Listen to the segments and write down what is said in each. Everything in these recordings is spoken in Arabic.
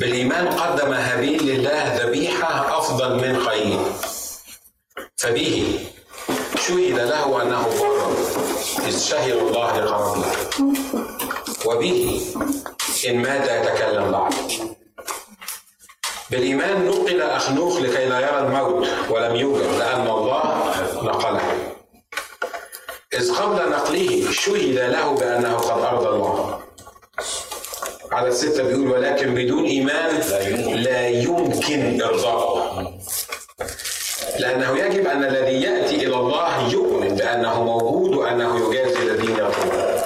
بالإيمان قدم هابيل لله ذبيحة أفضل من قايين فبه شهد له أنه بر إذ شهد الله لقرابه وبه إن مات يتكلم بعد. بالإيمان نقل أخنوخ لكي لا يرى الموت ولم يوجد لأن الله نقله. إذ قبل نقله شهد له بأنه قد أرضى الله. على الستة بيقول ولكن بدون إيمان لا يمكن. إرضاءه لأنه يجب أن الذي يأتي إلى الله يؤمن بأنه موجود وأنه يجازي الذين يطلبون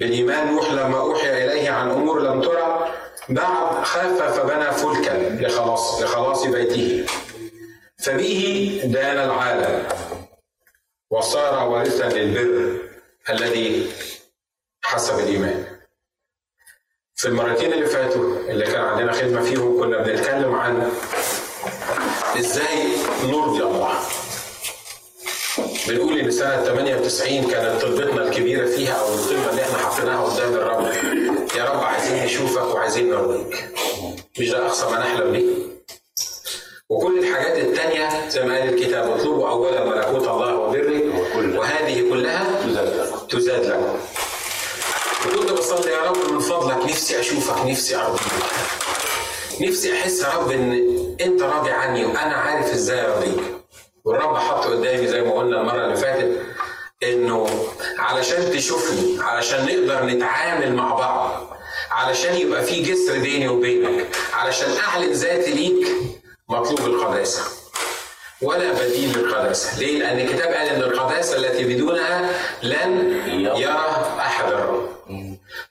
بالإيمان نوح لما أوحي إليه عن أمور لم ترى. بعد خاف فبنى فلكا لخلاص لخلاص بيته. فبه دان العالم. وصار وارثا للبر الذي حسب الإيمان في المرتين اللي فاتوا اللي كان عندنا خدمة فيهم كنا بنتكلم عن إزاي نرضي الله. بنقول إن سنة 98 كانت طلبتنا الكبيرة فيها أو القمه اللي إحنا حطيناها قدام الرب. يا رب عايزين نشوفك وعايزين نرضيك مش ده أقصى ما نحلم بيه؟ وكل الحاجات التانية زي ما قال الكتاب اطلبوا أولا ملكوت الله وبره وهذه كلها تزاد لكم وكنت بصلي يا رب من نفسي أشوفك نفسي ارضيك نفسي أحس يا رب إن أنت راضي عني وأنا عارف إزاي أرضيك. والرب حط قدامي زي ما قلنا المرة اللي فاتت إنه علشان تشوفني علشان نقدر نتعامل مع بعض علشان يبقى في جسر بيني وبينك علشان أعلن ذاتي ليك مطلوب القداسة. ولا بديل للقداسة. ليه؟ لأن الكتاب قال إن القداسة التي بدونها لن يرى أحد الرب.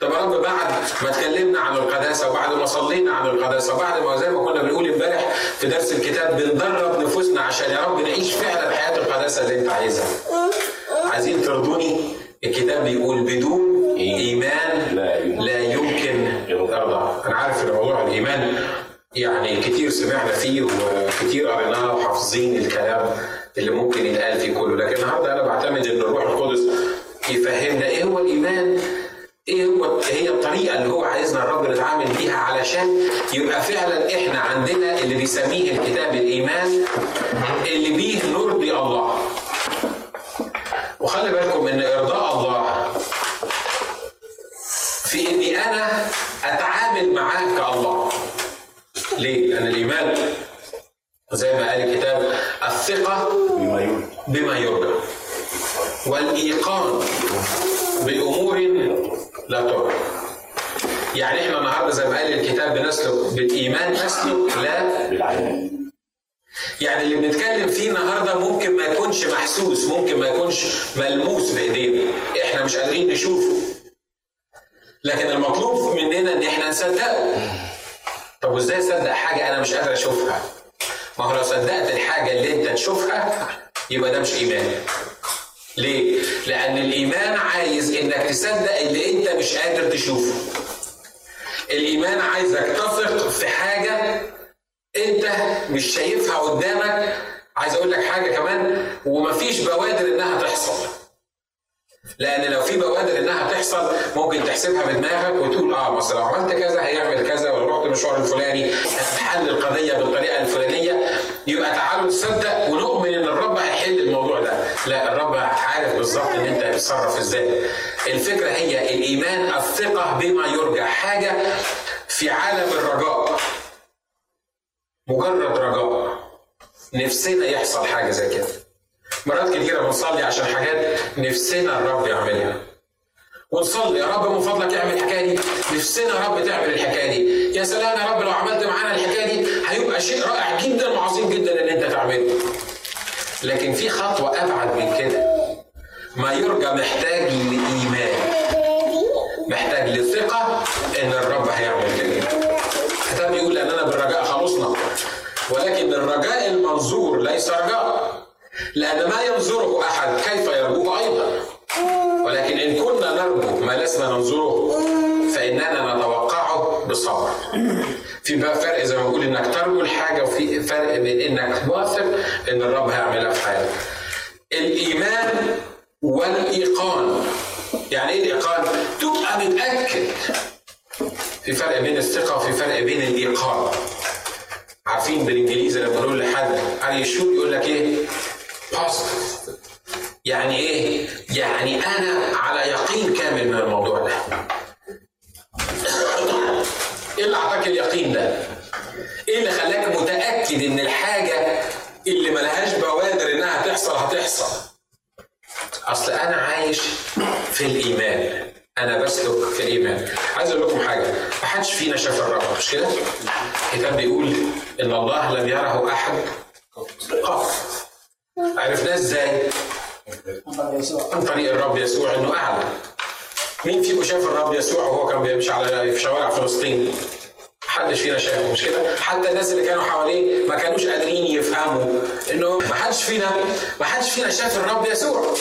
طب يا رب بعد ما اتكلمنا عن القداسة وبعد ما صلينا عن القداسة وبعد ما زي ما كنا بنقول امبارح في درس الكتاب بندرب نفوسنا عشان يا رب نعيش فعلا حياة القداسة اللي انت عايزها. عايزين ترضوني؟ الكتاب بيقول بدون إيمان لا يمكن. ارضى. أنا عارف إن موضوع الإيمان يعني كتير سمعنا فيه وكتير قريناه وحافظين الكلام اللي ممكن يتقال فيه كله. لكن النهارده أنا بعتمد إن الروح القدس يفهمنا إيه هو الإيمان. إيه هو هي الطريقة اللي هو عايزنا الرب نتعامل بيها علشان يبقى فعلا إحنا عندنا اللي بيسميه الكتاب الإيمان اللي بيه نرضي الله. وخلي بالكم إن إرضاء الله في إني أنا أتعامل معاه كالله. ليه؟ لأن الإيمان زي ما قال الكتاب الثقة بما يرجى والإيقان بأمور لا ترى يعني إحنا النهارده زي ما قال الكتاب بنسلك بالإيمان نسلك لا بالعين يعني اللي بنتكلم فيه النهارده ممكن ما يكونش محسوس ممكن ما يكونش ملموس بايدينا إحنا مش قادرين نشوفه. لكن المطلوب مننا إن إحنا نصدقه. طب وإزاي أصدق حاجة أنا مش قادر أشوفها؟ ما هو لو صدقت الحاجة اللي أنت تشوفها يبقى ده مش إيمان. ليه؟ لأن الإيمان عايز إنك تصدق اللي أنت مش قادر تشوفه. الإيمان عايزك تثق في حاجة أنت مش شايفها قدامك، عايز أقول لك حاجة كمان ومفيش بوادر إنها تحصل. لأن لو في بوادر إنها تحصل ممكن تحسبها بدماغك وتقول آه بس لو عملت كذا هيعمل كذا ولو رحت المشوار الفلاني هتحل القضية بالطريقة الفلانية يبقى تعالوا نصدق ونؤمن إن الرب هيحل الموضوع ده. لا الرب عارف بالظبط إن أنت هتتصرف إزاي. الفكرة هي الإيمان الثقة بما يرجى حاجة في عالم الرجاء. مجرد رجاء. نفسنا يحصل حاجة زي كده. مرات كتيرة بنصلي عشان حاجات نفسنا الرب يعملها. ونصلي يا رب من فضلك اعمل الحكاية دي. نفسنا يا رب تعمل الحكاية دي. يا سلام يا رب لو عملت معانا الحكاية دي هيبقى شيء رائع جدا وعظيم جدا إن أنت تعمله. لكن في خطوة أبعد من كده. ما يرجى محتاج لإيمان. محتاج لثقة إن الرب هيعمل كده الكتاب بيقول أننا بالرجاء خلصنا ولكن الرجاء المنظور ليس رجاء لأن ما ينظره أحد كيف يرجوه أيضا ولكن إن كنا نرجو ما لسنا ننظره فإننا نتوقعه بصبر في بقى فرق زي ما بقول انك ترجو الحاجة وفي فرق بين انك واثق ان الرب هيعملها في حياتك. الايمان والايقان. يعني إيه الايقان؟ تبقى متاكد في فرق بين الثقة وفي فرق بين الإيقان عارفين بالإنجليزي لما نقول لحد are you sure يقول لك إيه؟ positive يعني إيه؟ يعني أنا على يقين كامل من الموضوع ده إيه اللي أعطاك اليقين ده؟ إيه اللي خلاك متأكد إن الحاجة اللي ملهاش بوادر إنها تحصل هتحصل؟ أصل أنا عايش في الإيمان أنا بسلك في الايمان عايز أقول لكم حاجة ما حدش فينا شاف الرب مش كده الكتاب بيقول ان الله لم يره احد قط عرفناه إزاي عن طريق الرب يسوع انه اعلى مين فيكم شاف الرب يسوع وهو كان بيمشي على في شوارع فلسطين محدش فينا شافه مش كده؟ حتى الناس اللي كانوا حواليه ما كانوش قادرين يفهموا انه ما حدش فينا ما حدش فينا شاف الرب يسوع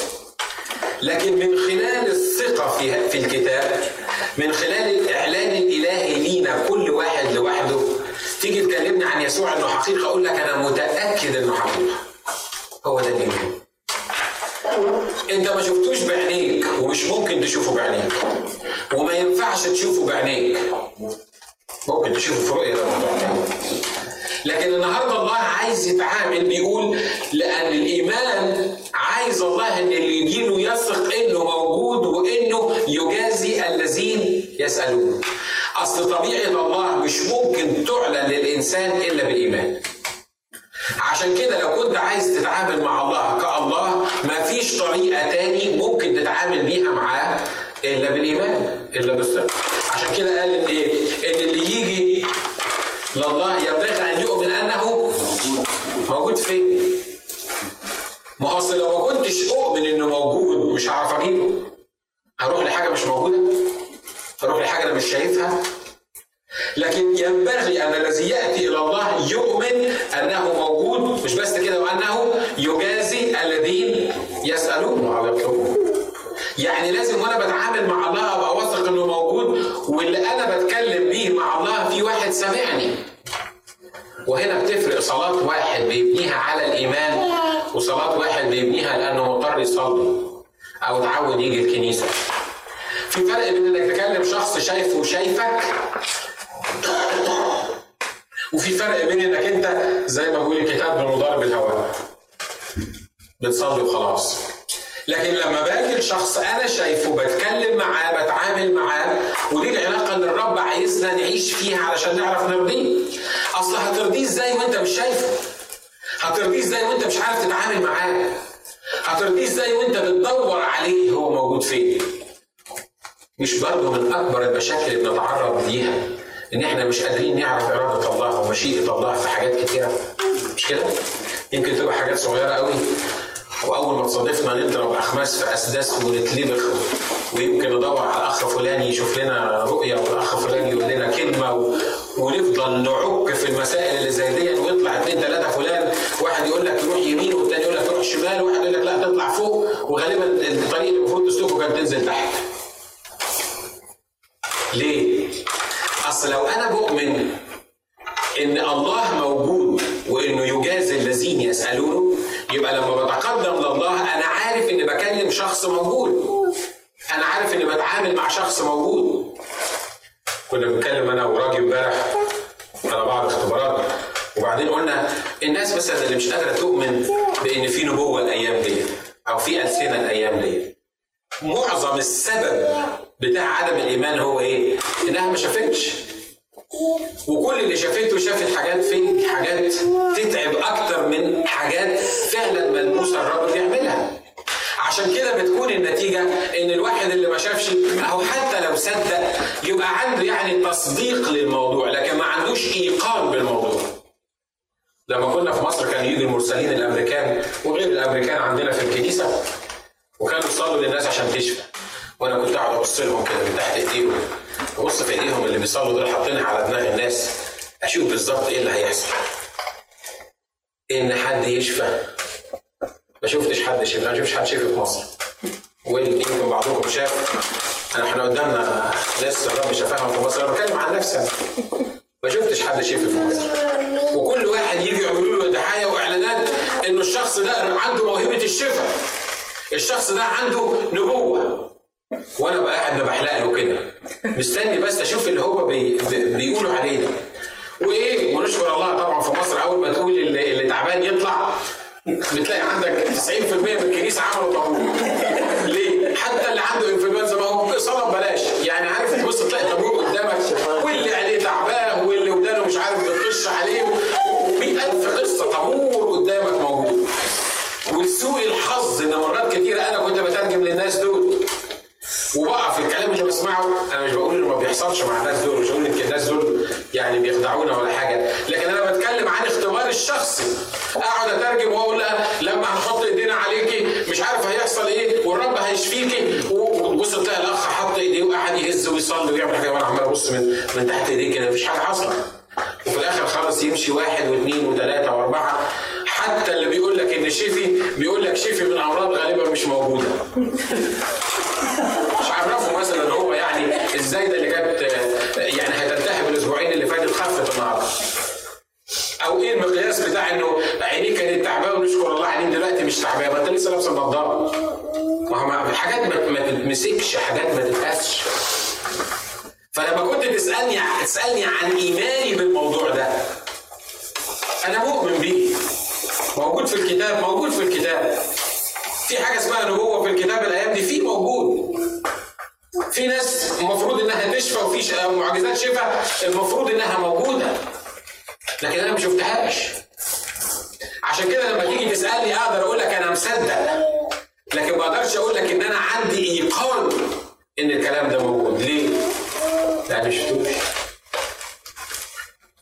لكن من خلال الثقة في الكتاب من خلال الإعلان الإلهي لينا كل واحد لوحده. تيجي تكلمني عن يسوع إنه حقيقة أقول لك أنا متأكد إنه حقيقة. هو ده الإيمان أنت ما شفتوش بعينيك ومش ممكن تشوفه بعينيك. وما ينفعش تشوفه بعينيك. ممكن تشوفه في رؤية لكن النهارده الله عايز يتعامل بيقول أصل طبيعة الله مش ممكن تعلن للإنسان إلا بالايمان. في فرق بين إنك تكلم شخص شايفه وشايفك وفي فرق بين إنك أنت زي ما بيقول الكتاب بمضارب الهواء. بتصلي وخلاص. لكن لما باجي لشخص أنا شايفه بتكلم معاه بتعامل معاه ودي العلاقة اللي الرب عايزنا نعيش فيها علشان نعرف نرضيه أصل هترضيه إزاي وأنت مش شايفه هترضيه إزاي وأنت مش عارف تتعامل معاه هترضيه إزاي وأنت بتدور عليه هو موجود فين مش برضه من أكبر المشاكل اللي بنتعرض ليها إن إحنا مش قادرين نعرف إرادة الله ومشيئة الله في حاجات كتيرة. مش كده؟ يمكن تبقى حاجات صغيرة قوي وأول ما تصادفنا نضرب أخماس في أسداس ونتلبخ ويمكن ندور على اخ فلان يشوف لنا رؤية والأخ فلان يقول لنا كلمة و... ونفضل نعك في المسائل اللي زي دي ويطلع اثنين ثلاثة فلان. واحد يقول لك تروح يمين والثاني يقول لك تروح شمال وواحد يقول لك لا تطلع فوق. وغالبا الطريق اللي المفروض تسلكه كان تنزل تحت. ليه؟ أصل لو أنا بؤمن إن الله موجود وإنه يجازي الذين يسألونه يبقى لما بتقدم لله أنا عارف إني بكلم شخص موجود. أنا عارف إني بتعامل مع شخص موجود. كنا بنتكلم أنا وراجل امبارح على بعض اختبارات. وبعدين قلنا الناس مثلا اللي مش قادرة تؤمن بإن في نبوة الأيام دي أو في ألسنة الأيام دي. معظم السبب بتاع عدم الإيمان هو إيه؟ إنها ما شافتش. وكل اللي شافته شافت حاجات فين؟ حاجات تتعب أكتر من حاجات فعلا ملموسة الرب بيعملها. عشان كده بتكون النتيجة إن الواحد اللي ما شافش أو حتى لو صدق يبقى عنده يعني تصديق للموضوع لكن ما عندوش إيقان بالموضوع. لما كنا في مصر كانوا يجوا المرسلين الأمريكان وغير الأمريكان عندنا في الكنيسة وكانوا يصلوا للناس عشان تشفى. وأنا كنت قاعد أبص لهم كده من تحت إيديهم ابص في إيديهم اللي بيصلوا دول حاطينها على دماغ الناس أشوف بالظبط إيه اللي هيحصل. إن حد يشفى. ما شفتش حد شفى ما شفتش حد شفى في مصر. ويمكن بعضكم شاف. أنا إحنا قدامنا ناس الرب شفاهم في مصر. أنا بتكلم عن نفسي ما شفتش حد شفى في مصر. وكل واحد يجي يعملوا له دعاية وإعلانات إنه الشخص ده عنده موهبة الشفاء. الشخص ده عنده نبوة. وأنا بقى قاعد بحلق له كده. مستني بس أشوف اللي هو بي بيقولوا عليه ده. وإيه؟ ونشكر الله طبعا في مصر أول ما تقول اللي, اللي تعبان يطلع بتلاقي عندك 90% من الكنيسة عملوا طابور. ليه؟ حتى اللي عنده انفلونزا ما هو صلاه ببلاش. يعني عارف تبص تلاقي طابور قدامك. تحت ايديه كده مفيش حاجة حاصلة. وفي الآخر خلاص يمشي واحد واثنين وثلاثه وأربعة. حتى اللي بيقول لك إن شفي بيقول لك شفي من أمراض غالبا مش موجودة مش عرفه مثلا هو يعني إزاي ده اللي كانت يعني هتنتهي بالاسبوعين اللي فاتت خفت النهارده أو إيه المقياس بتاع انه عينيك كانت تعبانه ونشكر الله عينين دلوقتي مش تعبانه ما انت لسه لابسه النضاره ما هو حاجات ما تتمسكش حاجات ما تتقاسش فلما كنت تسالني تسالني عن ايماني بالموضوع ده أنا مؤمن بيه موجود في الكتاب موجود في الكتاب في حاجة اسمها نبوه في الكتاب الأيام دي في موجود في ناس المفروض انها تشفى وفي معجزات شفاء المفروض انها موجوده لكن أنا ما شفتهاش عشان كده لما تيجي تسالني أقدر أقول لك أنا مصدق لكن ما أقدرش أقول لك ان أنا عندي ايقان ان الكلام ده موجود ليه؟ لأن شفتوش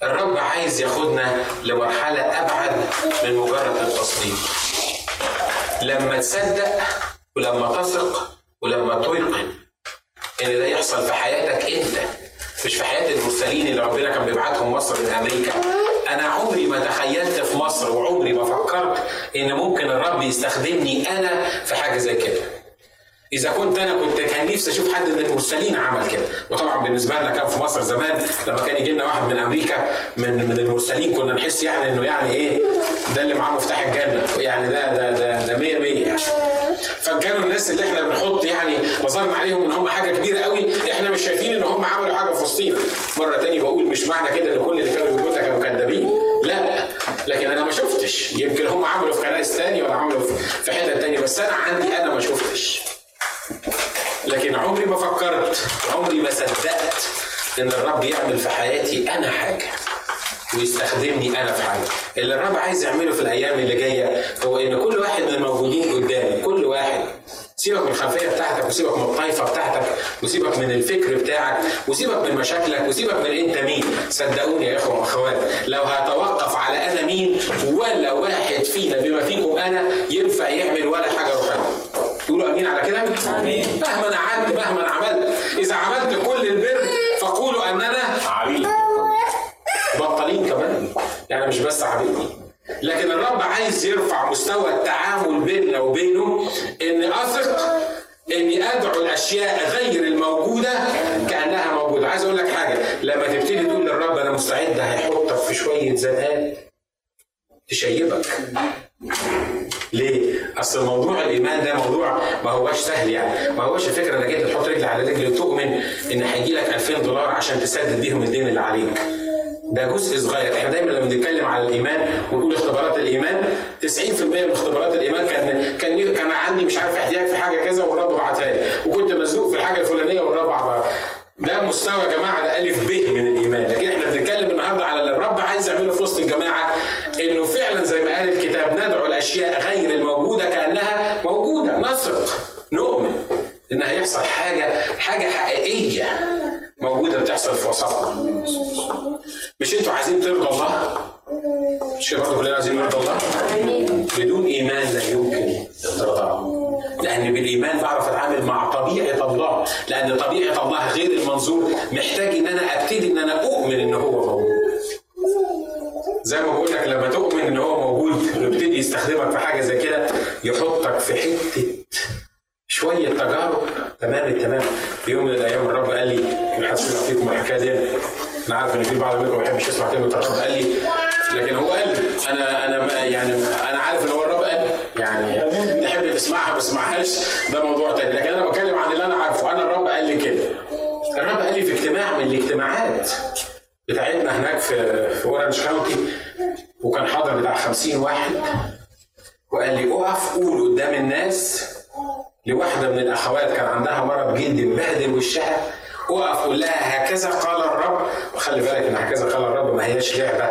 الرب عايز ياخدنا لمرحلة أبعد من مجرد التصديق لما تصدق ولما تثق ولما توقن إن ده يحصل في حياتك أنت مش في حياة المرسلين اللي ربنا كان بيبعتهم مصر من أمريكا. أنا عمري ما تخيلت في مصر وعمري ما فكرت إن ممكن الرب يستخدمني أنا في حاجة زي كده. إذا كنت أنا كنت كان نفسي أشوف حد من المرسلين عمل كده. وطبعا بالنسبة لنا كان في مصر زمان لما كان يجي لنا واحد من أمريكا من من المرسلين كنا نحس يعني إنه يعني إيه ده اللي معاه مفتاح الجنة. يعني ده ده ده 100 100 يعني. فكانوا الناس اللي إحنا بنحط يعني نظرنا عليهم ان هم حاجة كبيرة قوي إحنا مش شايفين ان هم عملوا حاجة في وسطينا مرة تاني بقول مش معنى كده ان كل اللي كانوا بيقولوا كانوا كذابين لا لكن أنا ما شفتش. يمكن هم عملوا في كنائس تاني ولا عملوا في حتة تانية بس أنا عندي أنا ما شفتش. لكن عمري ما فكرت عمري ما صدقت إن الرب يعمل في حياتي أنا حاجة. ويستخدمني أنا في حاجة. اللي الرب عايز يعمله في الأيام اللي جاية هو إن كل واحد من الموجودين قدامي كل واحد سيبك من الخلفية بتاعتك وسيبك من الطائفة بتاعتك وسيبك من الفكر بتاعك وسيبك من مشاكلك وسيبك من أنت مين. صدقوني يا إخوة وأخوات لو هتوقف على أنا مين ولا واحد فينا بما فيكم أنا ينفع يعمل ولا حاجة روحيه تقولوا أمين على كده؟ آمين. مهما قعدت مهما عملت. إذا عملت كل البر فقولوا اننا عبيد بطلين كمان يعني مش بس عبيد لكن الرب عايز يرفع مستوى التعامل بيننا وبينه إن أثق إني أدعو الأشياء غير الموجودة كأنها موجودة عايز أقول لك حاجة لما تبتدي تقول للرب أنا مستعد هيحطك في شوية زنقات تشيبك ليه؟ أصل موضوع الإيمان ده موضوع ما هوش سهل يعني، ما هوش الفكرة إنك أنت تحط رجل على رجل وتؤمن إن هيجي لك 2000 دولار عشان تسدد بيهم الدين اللي عليك. ده جزء صغير، إحنا دايما لما بنتكلم على الإيمان ونقول اختبارات الإيمان 90% من اختبارات الإيمان كان كان كان عندي مش عارف احتياج في حاجة كذا والرب بعتها لي، وكنت مزنوق في الحاجة الفلانية والرب عبر. ده مستوى يا جماعة ده ألف ب من الإيمان، لكن إحنا بنتكلم النهارده على اللي الرب عايز يعمله في وسط الجماعة إنه فعلا زي ما قال الكتاب ندعو الأشياء غير الموجودة كأنها موجودة، نثق نؤمن إن هيحصل حاجة حاجة حقيقية. موجودة بتحصل في وسطنا. مش أنتوا عايزين ترضوا الله؟ مش برضه كلنا عايزين نرضى الله؟ بدون إيمان لا يمكن ارضاء. لأن بالإيمان بعرف أتعامل مع طبيعة الله، لأن طبيعة الله غير المنظور محتاج إن أنا أبتدي إن أنا أؤمن إن هو موجود. زي ما بقول لك لما تؤمن إن هو موجود ويبتدي يستخدمك في حاجة زي كده يحطك في حتة شوية تجارب. تمام التمام في يوم من الأيام الرب قال لي حاسس فيكم الحكاية دي. أنا عارف إن في بعض منكم ما بيحبش يسمع كلمة الرب. قال لي لكن هو قال أنا أنا يعني أنا عارف إن هو الرب قال يعني تحب تسمعها ما تسمعهاش. ده موضوع تاني. لكن أنا بتكلم عن اللي أنا عارفه. أنا الرب قال لي كده. الرب قال لي في اجتماع من الاجتماعات بتاعتنا هناك في في Orange County وكان حاضر بتاع 50 واحد. وقال لي أقف قول قدام الناس لواحدة من الأخوات كان عندها مرض جلدي مبهدل وشها اقف قول لها هكذا قال الرب. وخلي بالك إن هكذا قال الرب ما هياش لعبة.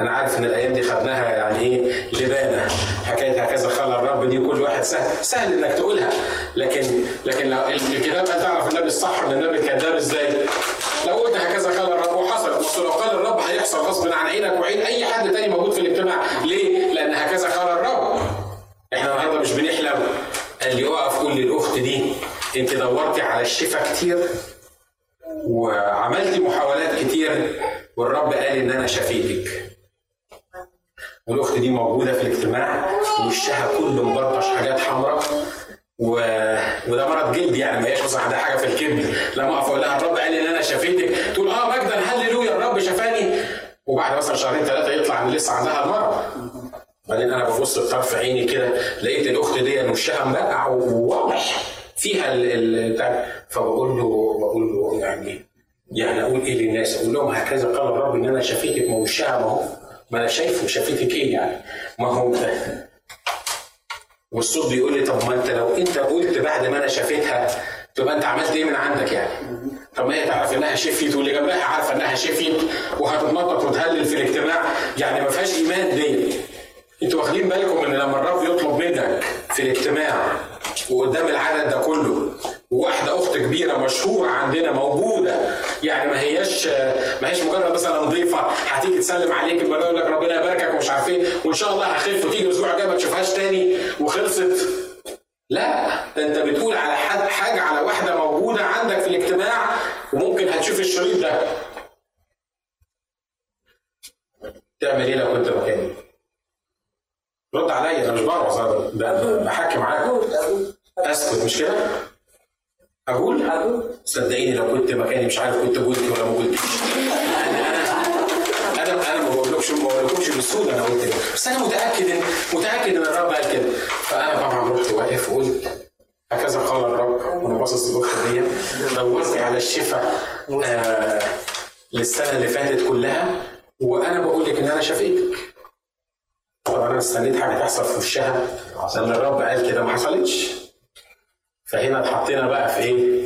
أنا عارف إن الأيام دي خدناها يعني إيه لبانة. حكاية هكذا قال الرب دي كل واحد سهل سهل إنك تقولها. لكن لكن لو الكتاب قال تعرف النبي الصح من النبي الكذاب إزاي؟ لو قلت هكذا قال الرب وحصل. بس لو قال الرب هيحصل غصب عن عينك وعين أي حد تاني موجود في الاجتماع. ليه؟ لأن هكذا قال الرب. إحنا النهارده مش بنحلم. قال لي اقف قول للاخت دي انت دورتي على الشفاء كتير وعملت محاولات كتير والرب قال إن أنا شفيتك. والأخت دي موجودة في الاجتماع وشها كله مبرطش حاجات حمراء و... وده مرض جلد يعني ما هيش مثلا عندها حاجة في الكبد. لما أقف أقول لها الرب قال إن أنا شفيتك. تقول آه مجدا هللويا الرب شفاني. وبعد مثلا شهرين ثلاثة يطلع إن لسه عندها المرض. بعدين أنا ببص بطرف عيني كده لقيت الأخت دي وشها مبقع وواضح فيها ال فبقول له بقول له يعني يعني أقول إيه للناس؟ أقول لهم هكذا قال الرب إن أنا شفيتك ما وشها ما هو ما أنا شايفه شفيتك إيه يعني؟ ما هو والصوت بيقول لي طب ما أنت لو أنت قلت بعد ما أنا شفيتها تبقى أنت عملت إيه من عندك يعني؟ طب ما هي تعرف إنها شفيت واللي جنبها عارفة إنها شفيت وهتتنطط وتهلل في الاجتماع يعني ما فيهاش إيمان دي أنتوا واخدين بالكم ان لما الرب يطلب منك في الاجتماع وقدام العدد ده كله وواحدة أخت كبيرة مشهورة عندنا موجودة يعني ما هياش ما هيش مجرد مثلا ضيفة هتيجي تسلم عليك يقول لك ربنا يباركك ومش عارف إيه وإن شاء الله هخف وتيجي الأسبوع الجاي ما تشوفهاش تاني وخلصت لا ده أنت بتقول على حد حاجة على واحدة موجودة عندك في الاجتماع وممكن هتشوف الشريط ده تعمل إيه لو كنت مكاني؟ رد عليا أنا مش بعرف ده بحكي معاك. أسكت مش كده؟ أقول؟ صدقيني لو كنت مكاني مش عارف كنت قلت ولا ما قلتش. أنا أنا أنا ما بقولكش ما بقولكمش بالسود أنا قلت بس أنا متأكد إن متأكد إن الرب قال كده. فأنا طبعا رحت واقف وقلت هكذا قال الرب. وأنا باصص للاخت دي. دورت على الشفاء آه للسنة اللي فاتت كلها. وأنا بقول لك إن أنا شفيتك. طبعا أنا استنيت حاجة تحصل في وشها لأن الرب قال كده ما حصلتش فهنا اتحطينا بقى في إيه؟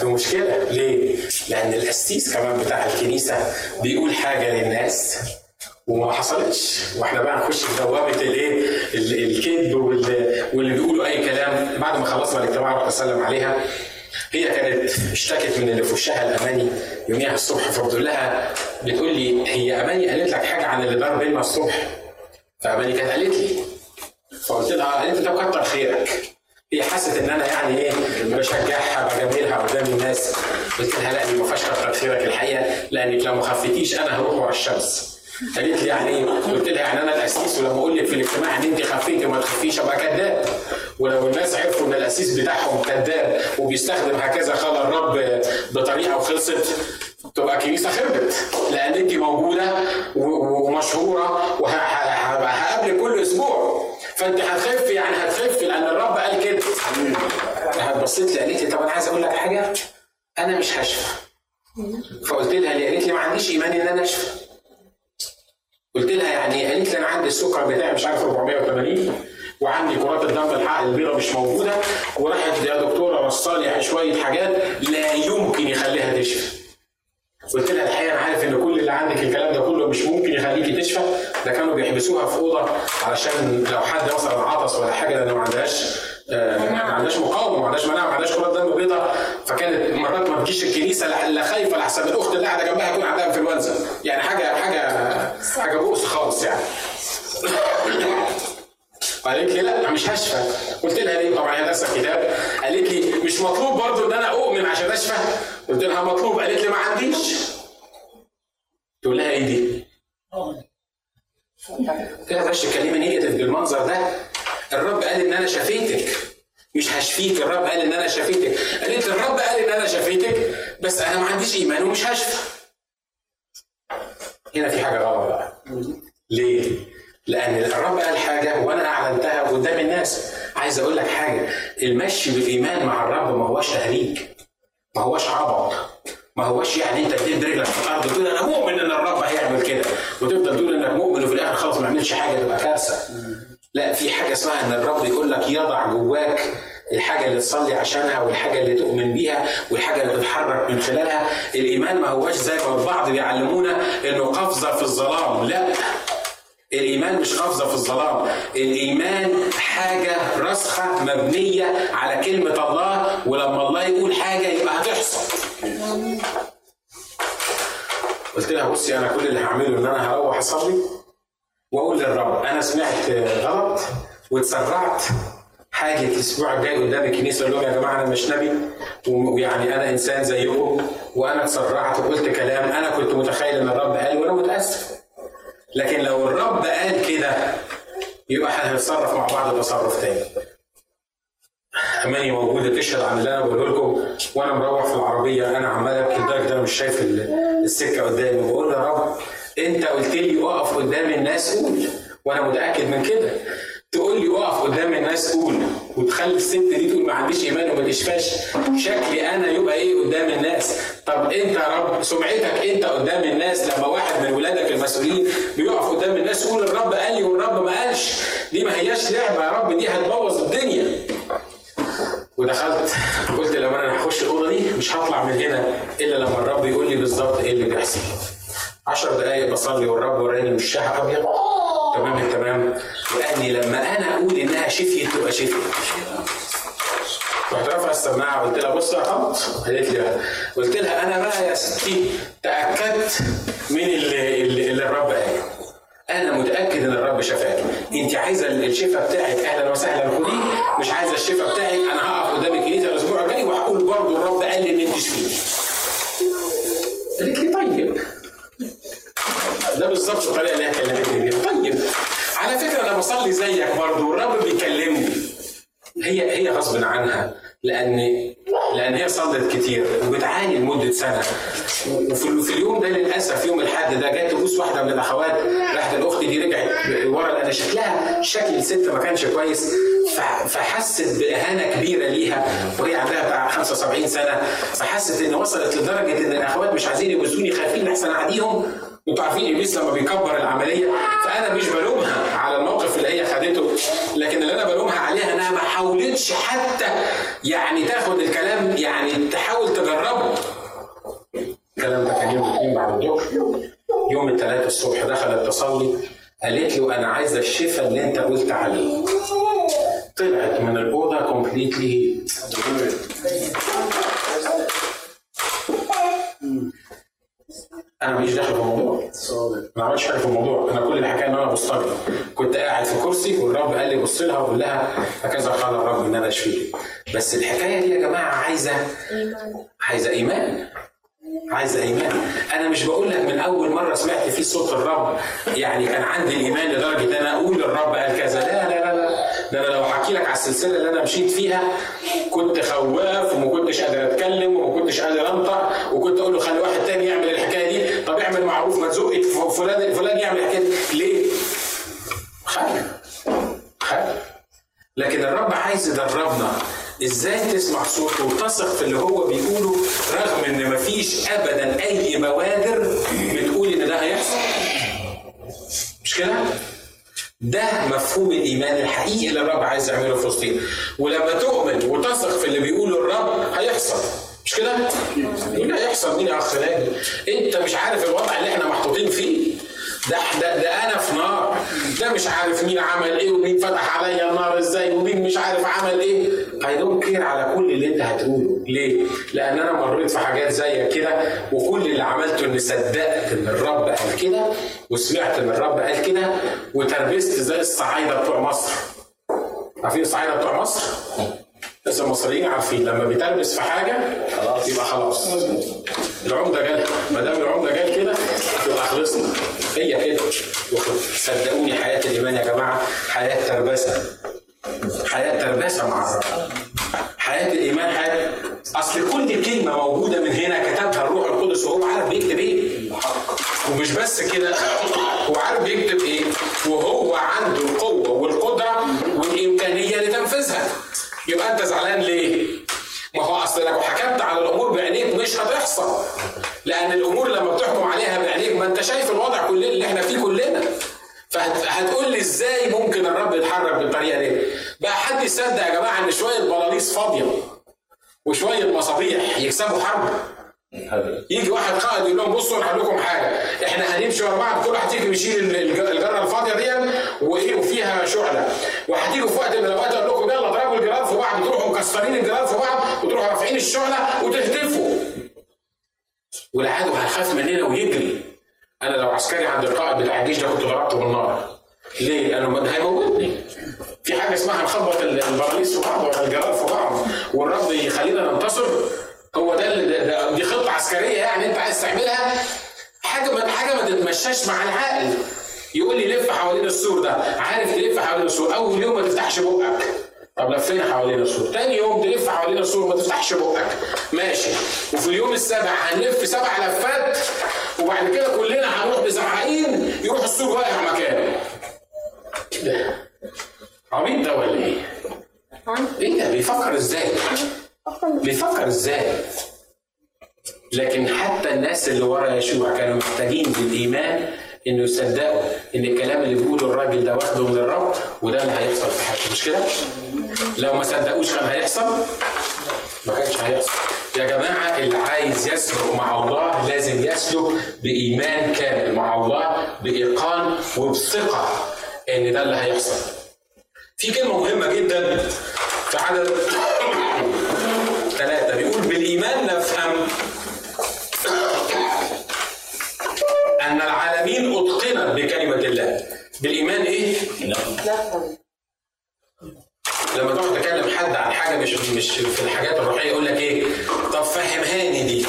في مشكلة ليه؟ لأن القسيس كمان بتاع الكنيسة بيقول حاجة للناس وما حصلتش وإحنا بقى نخش في دوامة الايه؟ الكذب واللي بيقولوا أي كلام بعد ما خلصنا الاجتماع رحت اسلم عليها هي كانت اشتكت من اللي في وشها الأماني يوميها الصبح فبتقول لها بتقول لي هي أماني قالت لك حاجة عن اللي دار بينا الصبح فاماني كانت قالت لي فقلت لها قالت لي طب كتر خيرك. هي حست إن أنا يعني إيه بشجعها بجاملها قدام الناس. قلت لها لا دي ما فيهاش كتر خيرك الحقيقة لأنك لو ما خفتيش أنا هروح ورا الشمس. قالت لي يعني إيه؟ قلت لها يعني أنا الأسيس ولما أقول لك في الاجتماع إن أنت خفيتي وما تخفيش أبقى كذاب. ولو الناس عرفوا ان الاسيس بتاعهم كذاب وبيستخدم هكذا قال الرب بطريقة وخلصت تبقى كنيسة خربت لأن انت موجودة ومشهورة وهقابلك كل أسبوع فانت هتخف يعني هتخف لأن الرب قال كده بصيت لي قالت لي طب أنا عايز أقول لك حاجة أنا مش هشفى فقلت لها ليه؟ قالت لي ما عنديش إيمان إن أنا أشفى قلت لها يعني؟ قالت لي أنا عندي السكر بتاعي مش عارف 480 وعندي كرات الدم الحق البيضاء مش موجودة. وراحت يا دكتورة وصالي شوية حاجات لا يمكن يخليها تشفى. قلت لها الحقيقة أنا عارف إن كل اللي عندك الكلام ده كله مش ممكن يخليكي تشفى. ده كانوا بيحبسوها في أوضة علشان لو حد مثلا عطس ولا حاجة لأن ما عندهاش آه ما عندهاش مقاومة ما عندهاش مناعة ما عندهاش كرات دم بيضاء. فكانت مرات ما تجيش الكنيسة لا خايفة لحسن الأخت اللي قاعدة جنبها يكون عندها إنفلونزا. يعني حاجة حاجة حاجة بؤس خالص يعني. قالت لي لا مش هشفى قلت لها ليه؟ طبعا هي دارسه الكتاب قالت لي مش مطلوب برضو إن أنا أؤمن عشان أشفى. قلت لها مطلوب. قالت لي ما عنديش. تقول لها إيه دي؟ قلت لها بلاش تتكلمي نيجاتيف بالمنظر ده الرب قال إن أنا شفيتك. مش هشفيك. الرب قال إن أنا شفيتك. قالت الرب قال إن أنا شفيتك بس أنا ما عنديش إيمان ومش هشفى. هنا في حاجة غلط بقى. ليه؟ لأن الرب قال حاجة وأنا أعلنتها قدام الناس. عايز أقول لك حاجة المشي بالإيمان مع الرب ما هوش تهريج ما هوش عبط ما هوش يعني انت تدب رجلك في الأرض وتقول أنا مؤمن ان الرب هيعمل كده وتفضل تقول انك مؤمن وفي الآخر خلاص ما عملش حاجة تبقى كارثه. لا في حاجة اسمها ان الرب يقول لك يضع جواك الحاجة اللي تصلي عشانها والحاجة اللي تؤمن بيها والحاجة اللي تتحرك من خلالها. الإيمان ما هوش زي ما البعض بيعلمونا إنه قفزة في الظلام لا. الإيمان مش قفزه في الظلام. الإيمان حاجة راسخة مبنية على كلمة الله ولما الله يقول حاجة يبقى هتحصل. قلت لها بصي أنا كل اللي هعمله إن أنا هروح أصلي وأقول للرب أنا سمعت غلط واتسرعت. حاجة الأسبوع الجاي قدام الكنيسة أقول لهم يا جماعة أنا مش نبي ويعني أنا إنسان زيكم وأنا اتسرعت وقلت كلام أنا كنت متخيل إن الرب قال وأنا متأسف. لكن لو الرب قال كده يبقى إحنا هنتصرف مع بعض تصرف تاني. أماني موجودة تشهد عن اللي أنا بقوله لكم وأنا مروح في العربية أنا عمال أبكي لدرجة أنا مش شايف السكة قدامي. بقول يا رب أنت قلت لي اقف قدام الناس قول وأنا متأكد من كده. تقول لي اقف قدام الناس قول وتخلي الست دي تقول ما عنديش ايمان وما تشفاش. شكلي أنا يبقى إيه قدام الناس؟ طب انت يا رب سمعتك انت قدام الناس لما واحد من ولادك المسؤولين بيقف قدام الناس يقول الرب قال لي والرب ما قالش. دي ما هياش لعبة يا رب دي هتبوظ الدنيا. ودخلت قلت لما أنا هخش الأوضة دي مش هطلع من هنا إلا لما الرب يقول لي بالظبط إيه اللي بيحصل. عشر دقايق بصلي والرب وراني مشاح أبيض. تمام التمام وقال لي لما أنا أقول إنها شفيت تبقى شفيت رحت رافع السماعة قلت لها بص يا خط قالت لي قلت لها أنا بقى يا ستي تأكدت من اللي, اللي, اللي الرب قال. أنا متأكد إن الرب شفاك. أنت عايزة الشفاء بتاعك أهلا وسهلا خديه. مش عايزة الشفاء بتاعك أنا هقف قدام الكنيسه الأسبوع الجاي وهقول برضه الرب قال لي ان انت شفيتي قالت لي طيب ده بالظبط الطريقة اللي هي كلمتني بيها طيب على فكرة أنا بصلي زيك برضه والرب بيكلمني. هي هي غصب عنها لأن لأن هي صلت كتير وبتعاني لمدة سنة. وفي في اليوم ده للأسف يوم الاحد ده جت تبوس واحدة من الأخوات راحت الاخت دي رجعت ورا لأن شكلها شكل الست ما كانش كويس. فحست بإهانة كبيرة ليها. وهي عندها بتاع 75 سنة. فحست إن وصلت لدرجة إن الأخوات مش عايزين يبوسوني خايفين احسن اعديهم أنتوا عارفين إبليس لما بيكبر العملية فأنا مش بلومها على الموقف اللي هي خدته لكن اللي أنا بلومها عليها إنها ما حاولتش حتى يعني تاخد الكلام يعني تحاول تجربه. الكلام ده كان يوم الاثنين بعد الظهر. يوم الثلاث الصبح دخلت تصلي قالت له أنا عايزة الشفاء اللي أنت قلت عليه. طلعت من الأوضة كومبليتلي أنا ماليش دخل في الموضوع ما عملتش حاجة في الموضوع. أنا كل الحكاية إن أنا بصطلي كنت قاعد في كرسي والرب قال لي بص لها وقول لها هكذا قال الرب إن أنا اشفيك بس الحكاية دي يا جماعة عايزة عايزة إيمان. عايزة إيمان. أنا مش بقول لك من أول مرة سمعت فيه صوت الرب. يعني كان عندي الإيمان لدرجة إن أنا أقول الرب قال كذا. لا لا لا لا. ده أنا لو احكي لك على السلسلة اللي أنا مشيت فيها كنت خواف وما كنتش قادر أتكلم وما كنتش قادر أنطق وكنت أقول له خلي واحد تاني يعمل الحكاية دي طب اعمل معروف تزق فلان فلان يعمل دي. ليه؟ خايف خايف لكن الرب عايز يدربنا إزاي تسمع صوته وتثق في اللي هو بيقوله رغم إن مفيش ابدا أي بوادر بتقول إن ده هيحصل. مش كده؟ ده مفهوم الإيمان الحقيقي اللي الرب عايز يعمله في وسطينا ولما تؤمن وتثق في اللي بيقوله الرب هيحصل. مش كده؟ مين هيحصل؟ مين يا اخ انت مش عارف الوضع اللي إحنا محطوطين فيه. ده ده ده أنا في نار. ده مش عارف مين عمل إيه ومين فتح عليا النار إزاي ومين مش عارف عمل إيه. I don't care على كل اللي انت هتقوله. ليه؟ لأن أنا مريت في حاجات زي كده وكل اللي عملته اني صدقت ان الرب قال كده وسمعت ان الرب قال كده وتربست زي الصعايدة بتوع مصر. عارفين الصعايده بتوع مصر؟ بس المصريين عارفين لما بيتلبس في حاجة خلاص يبقى خلاص. العمدة جالها ما دام العمدة جال كده يبقى خلصنا. هي كده. صدقوني حياة الإيمان يا جماعة حياة تربسة. حياة تربسة مع الرب. حياة الإيمان حياة أصل كل كلمة موجودة من هنا كتبها الروح القدس وهو عارف بيكتب إيه؟ ومش بس كده هو عارف بيكتب إيه؟ وهو عنده القوة يبقى انت زعلان ليه؟ ما هو اصل لو حكمت على الأمور بعينيك مش هتحصل. لأن الأمور لما بتحكم عليها بعينيك ما انت شايف الوضع كل اللي إحنا فيه كلنا. فهتقول لي إزاي ممكن الرب يتحرك بالطريقة دي؟ بقى حد يصدق يا جماعة ان شوية بلاليص فاضية وشوية مصابيح يكسبوا حرب؟ يجي واحد قائد يقول لهم بصوا أنا هقول لكم حاجة. إحنا هنمشي ورا بعض كل واحد يجي يشيل الجرة الفاضية دي وفيها شعلة. وهتيجوا في وقت من الأوقات أقول لكم بعض تروحوا مكسرين الجرار في بعض وتروحوا رافعين الشعلة وتهتفوا. والعدو هيخاف مننا ويجري. أنا لو عسكري عند القائد بتاع الجيش ده كنت ضربته بالنار. ليه؟ لأنه هيموتني. في حاجة اسمها نخبط البراليس في بعض ولا الجرار في بعض والرب يخلينا ننتصر. هو ده, ده دي خطة عسكرية يعني أنت عايز تعملها. حاجة ما حاجة ما تتمشاش مع العقل. يقول لي لف حوالين السور ده. عارف تلف حوالين السور. أول يوم ما تفتحش بقك. طب لفينا حوالين السور. تاني يوم تلف حوالين السور ما تفتحش بقك. ماشي. وفي اليوم السابع هنلف سبع لفات وبعد كده كلنا هنروح بزعقين يروح السور واقع مكانه. ده عبيط ده ولا إيه؟ إيه ده؟ بيفكر إزاي؟ بيفكر إزاي؟ لكن حتى الناس اللي ورا يشوع كانوا محتاجين بالإيمان إنه يصدقوا إن الكلام اللي بيقوله الراجل ده واخده من الرب وده اللي هيحصل في حياتهم مش كده؟ لو ما صدقوش كان هيحصل؟ ما كانش هيحصل. يا جماعة اللي عايز يسلك مع الله لازم يسلك بإيمان كامل مع الله بإيقان وبثقة إن ده اللي هيحصل. في كلمة مهمة جدا في عدد ثلاثة بيقول بالإيمان نفهم أن العالمين أتقنت بكلمة الله. بالإيمان إيه؟ نفهم لما تقعد تكلم حد عن حاجة مش مش في الحاجات الروحية يقول لك إيه؟ طب فهمهاني دي.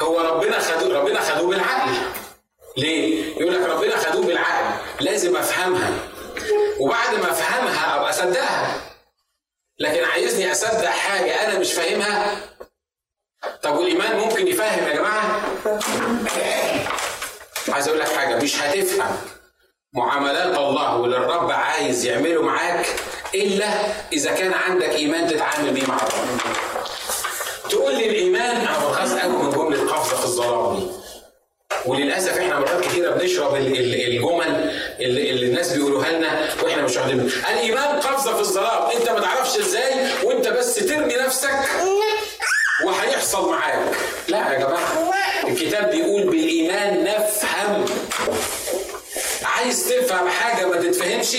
هو ربنا خدوه ربنا خدوه بالعقل. ليه؟ يقول لك ربنا خدوه بالعقل. لازم أفهمها. وبعد ما أفهمها أبقى أصدقها. لكن عايزني أصدق حاجة أنا مش فاهمها؟ طب والإيمان ممكن يفهم يا جماعة؟ عايز أقول لك حاجة مش هتفهم. معاملات الله واللي الرب عايز يعمله معاك إلا إذا كان عندك إيمان تتعامل بيه مع الله تقول لي الإيمان أنا بتغاظ قوي من جملة قفزة في الظلام دي. وللأسف إحنا مرات كثيره بنشرب الجمل اللي, اللي الناس بيقولوها لنا وإحنا مش واخدين الإيمان قفزة في الظلام. أنت ما تعرفش إزاي وأنت بس ترمي نفسك وهيحصل معاك. لا يا جماعة الكتاب بيقول بالإيمان نفهم عايز تفهم حاجة ما تتفهمش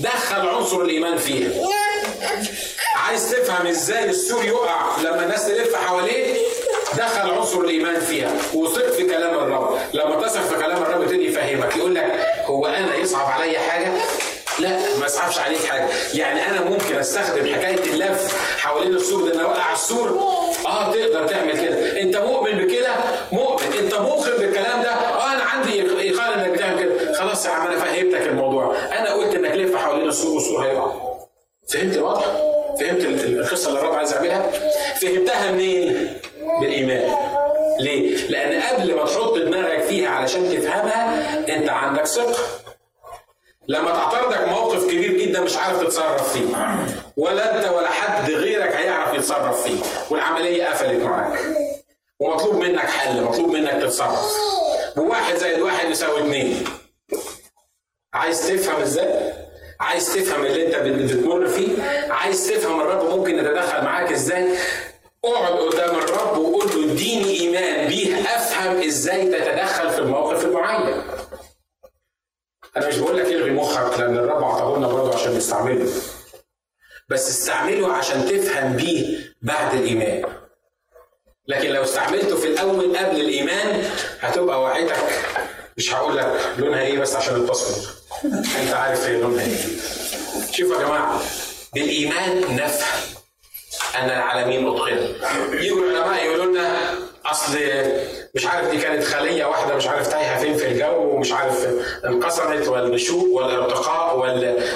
دخل عنصر الإيمان فيها. عايز تفهم إزاي السور يقع لما الناس تلف حواليه؟ دخل عنصر الإيمان فيها. وثق في كلام الرب. لما تثق في كلام الرب تاني يفهمك. يقول لك هو أنا يصعب عليا حاجة؟ لا ما يصعبش عليك حاجة. يعني أنا ممكن أستخدم حكاية اللف حوالين السور ده أنا اوقع السور؟ آه تقدر تعمل كده. أنت مؤمن بكده؟ مؤمن. أنت موقن بالكلام ده آه أنا عندي ايقان انك تعمل يا عم أنا فهمتك الموضوع أنا قلت إنك لف حوالين السور والسور هيقع فهمت الوضع فهمت القصة اللي الرب عايز يعملها فهمتها منين بالإيمان ليه؟ لأن قبل ما تحط دماغك فيها علشان تفهمها أنت عندك ثقة. لما تعترضك موقف كبير جدا مش عارف تتصرف فيه. ولا أنت ولا حد غيرك هيعرف يتصرف فيه، والعملية قفلت معاك. ومطلوب منك حل، مطلوب منك تتصرف. وواحد زائد واحد يساوي اثنين. عايز تفهم إزاي؟ عايز تفهم اللي انت بتمر فيه؟ عايز تفهم الرب ممكن يتدخل معاك إزاي؟ اقعد قدام الرب وقول له اديني ايمان بيه افهم إزاي تتدخل في الموقف المعين. أنا مش بقول لك الغي مخك لأن الرب اعطاهولنا برضه عشان نستعمله. بس استعمله عشان تفهم بيه بعد الإيمان. لكن لو استعملته في الأول قبل الإيمان هتبقى وعيتك مش هقول لك لونها إيه بس عشان التصوير. أنت عارف هي لونها إيه. شوفوا يا جماعة بالإيمان نفهم. ان العالمين اتقنوا. يجوا العلماء يقولوا لنا أصل مش عارف دي كانت خلية واحدة مش عارف تايهة فين في الجو ومش عارف انقسمت والنشوء والارتقاء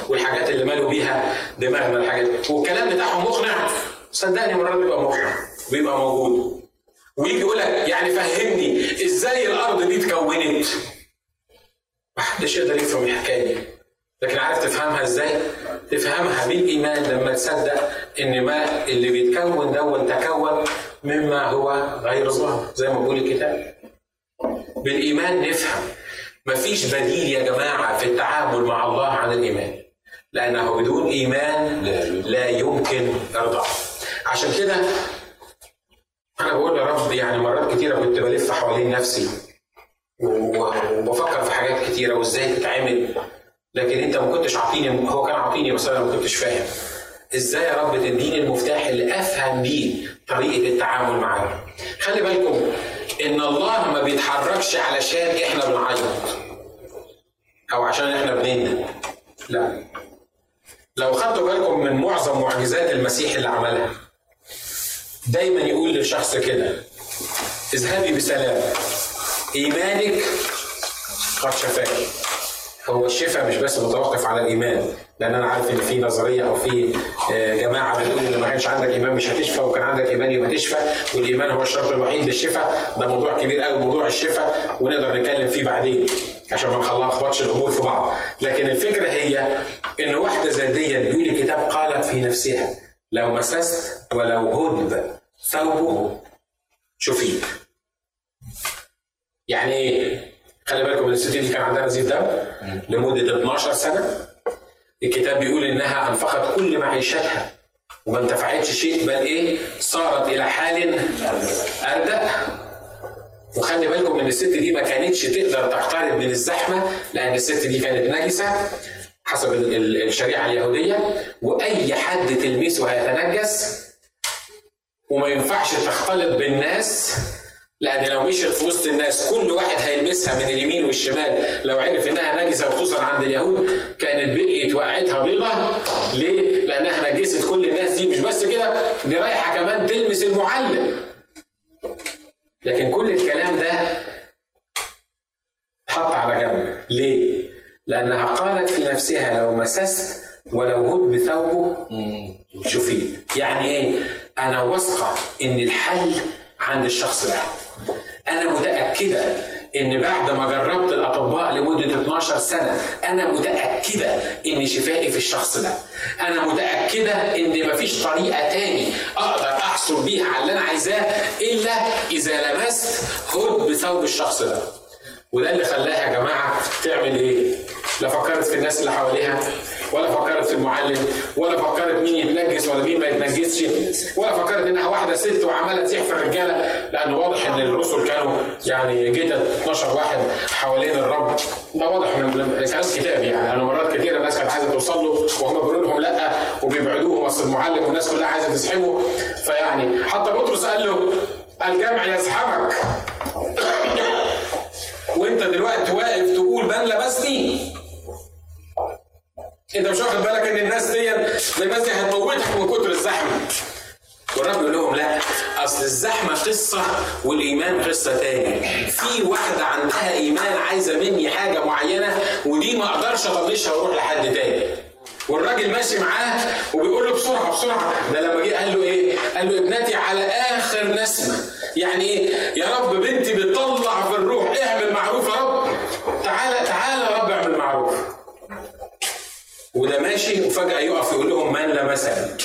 والحاجات اللي مالوا بيها دماغنا الحاجات والكلام بتاعهم مقنع. صدقني مرات بيبقى مقنع بيبقى موجود. ويجي يقول لك يعني فهمني إزاي الأرض دي اتكونت؟ محدش يقدر يفهم الحكاية دي لكن عارف تفهمها إزاي؟ تفهمها بالإيمان لما تصدق إن ما اللي بيتكون دون تكون مما هو غير الله زي ما بيقول الكتاب. بالإيمان نفهم مفيش بديل يا جماعة في التعامل مع الله عن الإيمان. لأنه بدون إيمان لا يمكن إرضاء. عشان كده أنا بقول يا رب يعني مرات كتيرة كنت بلف حوالين نفسي وبفكر في حاجات كتيرة وإزاي تتعمل لكن أنت ما كنتش عاطيني هو كان عاطيني بس أنا ما كنتش فاهم. إزاي يا رب تديني المفتاح اللي أفهم بيه طريقة التعامل معاه؟ خلي بالكم إن الله ما بيتحركش علشان إحنا بنعيط. أو عشان إحنا بنندم. لا. لو خدتوا بالكم من معظم معجزات المسيح اللي عملها دايما يقول للشخص كده اذهبي بسلام. إيمانك قد شفاك. هو الشفاء مش بس متوقف على الإيمان لأن أنا عارف إن في نظرية أو في جماعة بتقول إن ما كانش عندك إيمان مش هتشفى وكان عندك إيمان يبقى تشفى والإيمان هو الشرط الوحيد للشفاء. ده موضوع كبير قوي موضوع الشفاء ونقدر نتكلم فيه بعدين عشان ما نخبطش الأمور في بعض. لكن الفكرة هي إن واحدة ذاتيا بيقول الكتاب قالت في نفسها لو مسست ولو هدب ثوبه. شفيت يعني إيه؟ خلي بالكم إن الست دي كان عندها نزيف دم لمدة 12 سنة الكتاب بيقول إنها أنفقت كل معيشتها وما انتفعتش شيء بل إيه؟ صارت إلى حال أردأ وخلي بالكم إن الست دي ما كانتش تقدر تقترب من الزحمة لأن الست دي كانت نجسة حسب الشريعة اليهودية وأي حد تلمسه هيتنجس وما ينفعش تختلط بالناس لأن لو مشيت في وسط الناس كل واحد هيلمسها من اليمين والشمال. لو عرف إنها نجسة وخصوصا عند اليهود كانت بقيت وقعتها بيضة. ليه؟ لأنها نجست كل الناس دي. مش بس كده دي رايحة كمان تلمس المعلم. لكن كل الكلام ده حط على جنب. ليه؟ لأنها قالت في نفسها لو مسست ولو هد بثوبه شوفي. يعني إيه؟ أنا واثقة إن الحل عند الشخص ده. أنا متأكدة إن بعد ما جربت الأطباء لمدة 12 سنة أنا متأكدة إن شفائي في الشخص ده. أنا متأكدة إن مفيش طريقة تاني أقدر أحصل بيها على اللي أنا عايزاه إلا إذا لمست هد بثوب الشخص ده. وده اللي خلاها يا جماعة تعمل إيه؟ لا فكرت في الناس اللي حواليها؟ ولا فكرت في المعلم ولا فكرت مين يتنجس ولا مين ما يتنجسش ولا فكرت إنها واحدة ست وعمالة تزيح في الرجاله لأن واضح إن الرسل كانوا يعني جيت 12 واحد حوالين الرب. ده واضح من كلام كتاب يعني. أنا مرات كتير الناس كانت عايزة توصل له وهم بيقولوا لهم لأ وبيبعدوهم أصل المعلم والناس كلها عايزة تسحبه. فيعني حتى بطرس قال له الجمع يزحمك وأنت دلوقتي واقف تقول من لمسني انت مش واخد بالك ان الناس دي الناس دي هتموتك من كتر الزحمة. والرب يقول لهم لا اصل الزحمة قصة والإيمان قصة تاني. في واحدة عندها إيمان عايزة مني حاجة معينة ودي ما أقدرش اطنشها وأروح لحد تاني. والراجل ماشي معاه وبيقول له بسرعة بسرعة. ده لما جه قال له إيه؟ قال له ابنتي على آخر نسمة. يعني إيه؟ يا رب بنتي بتطلع في الروح. اعمل معروف يا رب. تعالى تعالى يا رب اعمل معروف وده ماشي وفجأة يقف يقول لهم من لمسني؟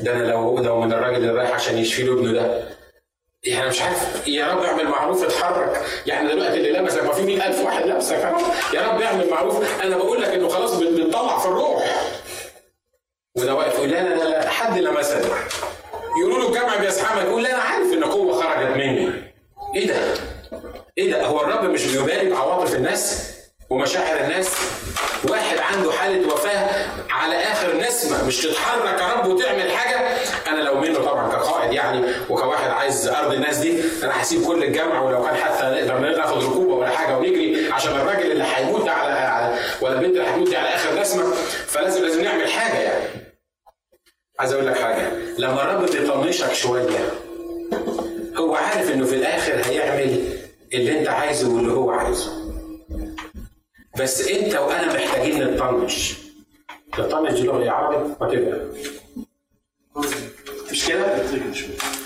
ده أنا لو لو من الراجل اللي رايح عشان يشفي له ابنه ده. يعني مش عارف يا رب اعمل معروف اتحرك. يعني دلوقتي اللي لمسك ما في 100000 واحد لمسك. يا رب اعمل معروف. أنا بقول لك إنه خلاص بتطلع في الروح. وده واقف يقول لا لا لا حد لمسني. يقولوا له الجامع بيزحمك يقول لا أنا عارف إن قوة خرجت مني. إيه ده؟ إيه ده؟ هو الرب مش بيبارك عواطف الناس؟ ومشاعر الناس؟ واحد عنده حالة وفاة على آخر نسمة مش تتحرك يا رب وتعمل حاجة أنا لو منه طبعا كقائد يعني وكواحد عايز أرض الناس دي أنا هسيب كل الجامعة ولو كان حتى نقدر ناخد ركوبة ولا حاجة ونجري عشان الراجل اللي هيموت على ولا البنت اللي هتموت على آخر نسمة فلازم لازم نعمل حاجة يعني. عايز أقول لك حاجة لما الرب بيطنشك شوية هو عارف إنه في الآخر هيعمل اللي أنت عايزه واللي هو عايزه. بس انت وأنا محتاجين نطنش. نطنش دي لغة عربي؟ وتبقى مش كده؟